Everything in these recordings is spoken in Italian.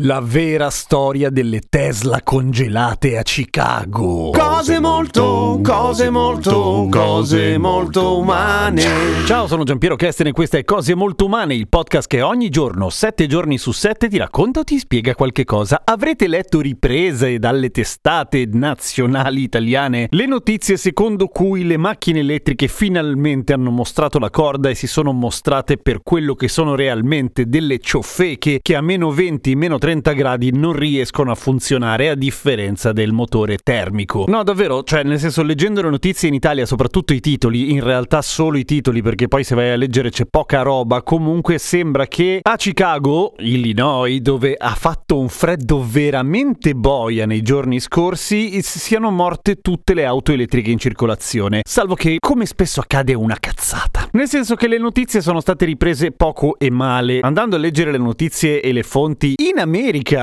La vera storia delle Tesla congelate a Chicago. Cose molto, cose molto, cose molto umane. Ciao, sono Giampiero Kesten e questa è Cose Molto Umane, il podcast che ogni giorno, sette giorni su sette, ti racconta o ti spiega qualche cosa. Avrete letto riprese dalle testate nazionali italiane le notizie secondo cui le macchine elettriche finalmente hanno mostrato la corda e si sono mostrate per quello che sono realmente delle ciofeche che a meno 20, meno 30 gradi non riescono a funzionare a differenza del motore termico. No, davvero, cioè nel senso leggendo le notizie in Italia, soprattutto i titoli, in realtà solo i titoli perché poi se vai a leggere c'è poca roba, comunque sembra che a Chicago, Illinois, dove ha fatto un freddo veramente boia nei giorni scorsi, siano morte tutte le auto elettriche in circolazione, salvo che come spesso accade una cazzata. Nel senso che le notizie sono state riprese poco e male. Andando a leggere le notizie e le fonti in America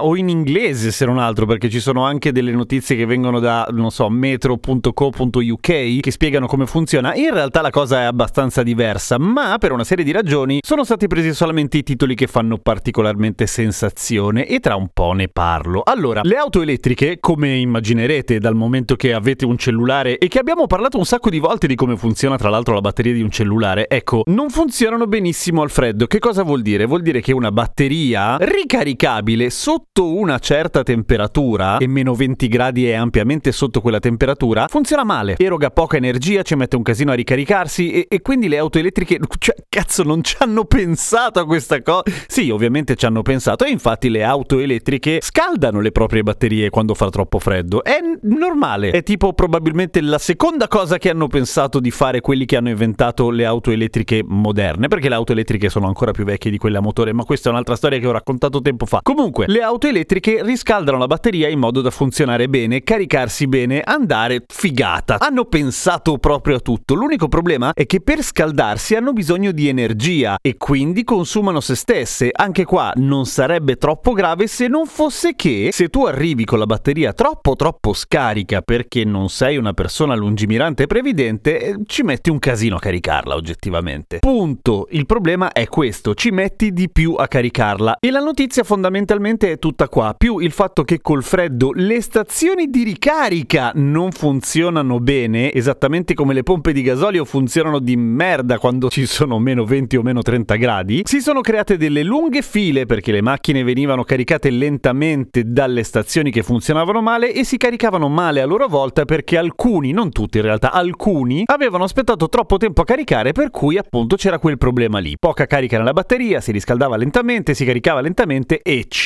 o in inglese se non altro, perché ci sono anche delle notizie che vengono da, non so, metro.co.uk che spiegano come funziona. In realtà la cosa è abbastanza diversa, ma per una serie di ragioni sono stati presi solamente i titoli che fanno particolarmente sensazione e tra un po' ne parlo. Allora, le auto elettriche, come immaginerete dal momento che avete un cellulare e che abbiamo parlato un sacco di volte di come funziona tra l'altro la batteria di un cellulare, ecco, non funzionano benissimo al freddo. Che cosa vuol dire? Vuol dire che una batteria ricaricabile sotto una certa temperatura, e meno 20 gradi è ampiamente sotto quella temperatura, funziona male. Eroga poca energia, ci mette un casino a ricaricarsi e, e quindi le auto elettriche, cioè, cazzo, non ci hanno pensato a questa cosa. Sì, ovviamente ci hanno pensato e infatti le auto elettriche scaldano le proprie batterie quando fa troppo freddo. È normale. È tipo probabilmente la seconda cosa che hanno pensato di fare quelli che hanno inventato le auto elettriche moderne, perché le auto elettriche sono ancora più vecchie di quelle a motore, ma questa è un'altra storia che ho raccontato tempo fa. Comunque, le auto elettriche riscaldano la batteria in modo da funzionare bene, caricarsi bene, andare figata. Hanno pensato proprio a tutto. L'unico problema è che per scaldarsi hanno bisogno di energia e quindi consumano se stesse. Anche qua non sarebbe troppo grave se non fosse che se tu arrivi con la batteria troppo troppo scarica perché non sei una persona lungimirante e previdente, eh, ci metti un casino a caricarla oggettivamente. Punto. Il problema è questo, ci metti di più a caricarla. E la notizia fondamentalmente è tutta qua, più il fatto che col freddo le stazioni di ricarica non funzionano bene, esattamente come le pompe di gasolio funzionano di merda quando ci sono meno 20 o meno 30 gradi, si sono create delle lunghe file perché le macchine venivano caricate lentamente dalle stazioni che funzionavano male e si caricavano male a loro volta perché alcuni, non tutti in realtà, alcuni avevano aspettato troppo tempo a caricare per cui appunto c'era quel problema lì. Poca carica nella batteria, si riscaldava lentamente, si caricava lentamente, eccetera.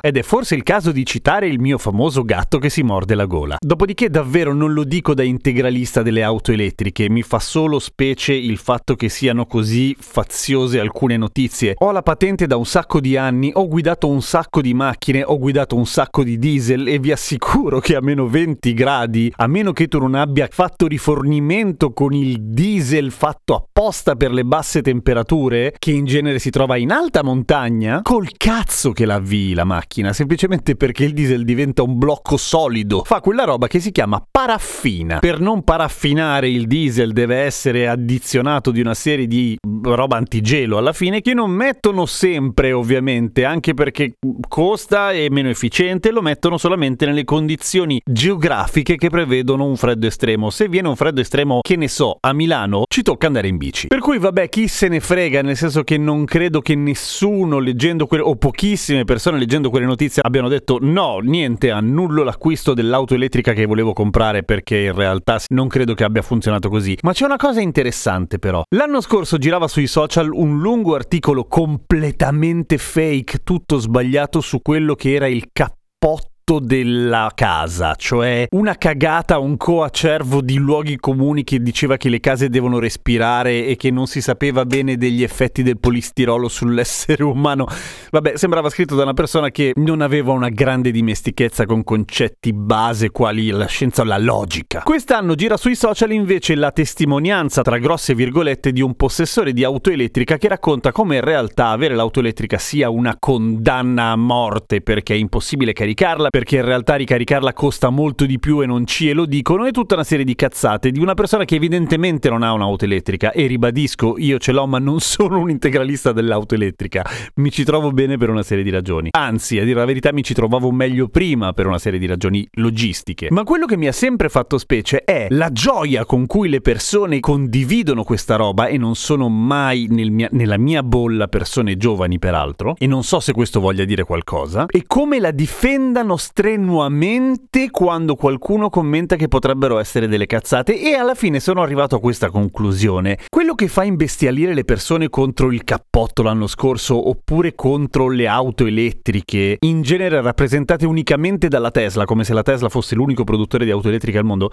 Ed è forse il caso di citare il mio famoso gatto che si morde la gola. Dopodiché davvero non lo dico da integralista delle auto elettriche, mi fa solo specie il fatto che siano così faziose alcune notizie. Ho la patente da un sacco di anni, ho guidato un sacco di macchine, ho guidato un sacco di diesel e vi assicuro che a meno 20 gradi, a meno che tu non abbia fatto rifornimento con il diesel fatto apposta per le basse temperature, che in genere si trova in alta montagna, col cazzo che la avvii la macchina, semplicemente perché il diesel diventa un blocco solido. Fa quella roba che si chiama paraffina. Per non paraffinare il diesel deve essere addizionato di una serie di roba antigelo alla fine che non mettono sempre ovviamente, anche perché costa e meno efficiente, lo mettono solamente nelle condizioni geografiche che prevedono un freddo estremo. Se viene un freddo estremo, che ne so, a Milano, ci tocca andare in bici. Per cui vabbè, chi se ne frega, nel senso che non credo che nessuno leggendo quelle o pochissime persone leggendo quelle notizie abbiano detto no, niente, annullo l'acquisto dell'auto elettrica che volevo comprare perché in realtà non credo che abbia funzionato così. Ma c'è una cosa interessante però. L'anno scorso girava sui social un lungo articolo completamente fake, tutto sbagliato su quello che era il cappotto della casa, cioè una cagata, un coacervo di luoghi comuni che diceva che le case devono respirare e che non si sapeva bene degli effetti del polistirolo sull'essere umano. Vabbè, sembrava scritto da una persona che non aveva una grande dimestichezza con concetti base quali la scienza o la logica. Quest'anno gira sui social invece la testimonianza tra grosse virgolette di un possessore di auto elettrica che racconta come in realtà avere l'auto elettrica sia una condanna a morte perché è impossibile caricarla perché in realtà ricaricarla costa molto di più e non ci e lo dicono, e tutta una serie di cazzate di una persona che evidentemente non ha un'auto elettrica e ribadisco, io ce l'ho ma non sono un integralista dell'auto elettrica, mi ci trovo bene per una serie di ragioni. Anzi, a dire la verità mi ci trovavo meglio prima per una serie di ragioni logistiche. Ma quello che mi ha sempre fatto specie è la gioia con cui le persone condividono questa roba e non sono mai nel mia, nella mia bolla persone giovani peraltro, e non so se questo voglia dire qualcosa, e come la difendano strenuamente quando qualcuno commenta che potrebbero essere delle cazzate e alla fine sono arrivato a questa conclusione. Quello che fa imbestialire le persone contro il cappotto l'anno scorso oppure contro le auto elettriche, in genere rappresentate unicamente dalla Tesla, come se la Tesla fosse l'unico produttore di auto elettriche al mondo,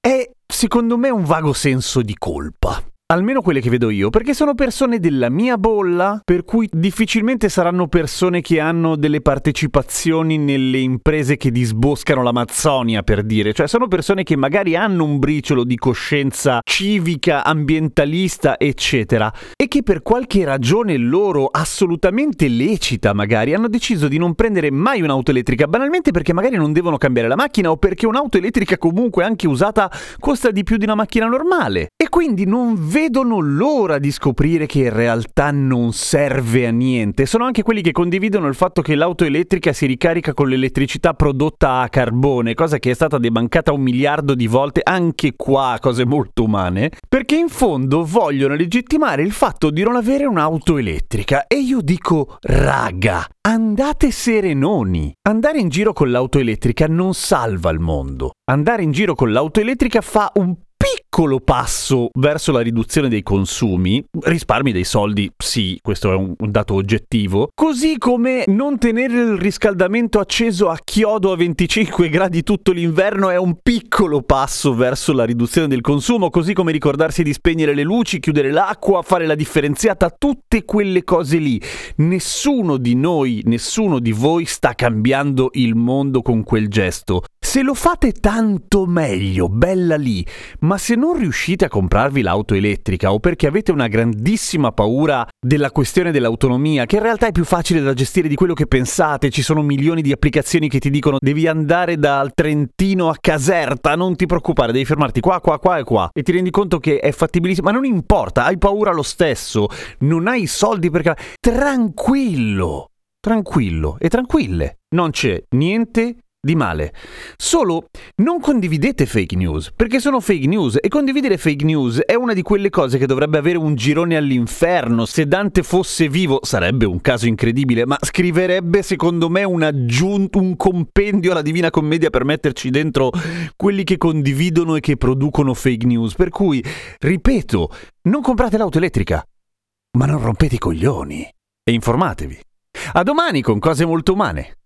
è secondo me un vago senso di colpa. Almeno quelle che vedo io, perché sono persone della mia bolla, per cui difficilmente saranno persone che hanno delle partecipazioni nelle imprese che disboscano l'Amazzonia, per dire. Cioè sono persone che magari hanno un briciolo di coscienza civica, ambientalista, eccetera, e che per qualche ragione loro assolutamente lecita, magari, hanno deciso di non prendere mai un'auto elettrica, banalmente perché magari non devono cambiare la macchina o perché un'auto elettrica comunque anche usata costa di più di una macchina normale. E quindi non vedono l'ora di scoprire che in realtà non serve a niente. Sono anche quelli che condividono il fatto che l'auto elettrica si ricarica con l'elettricità prodotta a carbone, cosa che è stata debancata un miliardo di volte, anche qua cose molto umane, perché in fondo vogliono legittimare il fatto di non avere un'auto elettrica. E io dico, raga, andate serenoni. Andare in giro con l'auto elettrica non salva il mondo. Andare in giro con l'auto elettrica fa un piccolo passo verso la riduzione dei consumi, risparmi dei soldi, sì, questo è un, dato oggettivo, così come non tenere il riscaldamento acceso a chiodo a 25 gradi tutto l'inverno è un piccolo passo verso la riduzione del consumo, così come ricordarsi di spegnere le luci, chiudere l'acqua, fare la differenziata, tutte quelle cose lì. Nessuno di noi, nessuno di voi sta cambiando il mondo con quel gesto. Se lo fate tanto meglio, bella lì, ma se non riuscite a comprarvi l'auto elettrica o perché avete una grandissima paura della questione dell'autonomia, che in realtà è più facile da gestire di quello che pensate, ci sono milioni di applicazioni che ti dicono devi andare dal Trentino a Caserta, non ti preoccupare, devi fermarti qua, qua, qua e qua, e ti rendi conto che è fattibilissimo, ma non importa, hai paura lo stesso, non hai soldi perché... Tranquillo! Tranquillo e tranquille. Non c'è niente di male. Solo non condividete fake news, perché sono fake news e condividere fake news è una di quelle cose che dovrebbe avere un girone all'inferno. Se Dante fosse vivo sarebbe un caso incredibile, ma scriverebbe secondo me un aggiunto, un compendio alla Divina Commedia per metterci dentro quelli che condividono e che producono fake news. Per cui, ripeto, non comprate l'auto elettrica, ma non rompete i coglioni e informatevi. A domani con cose molto umane.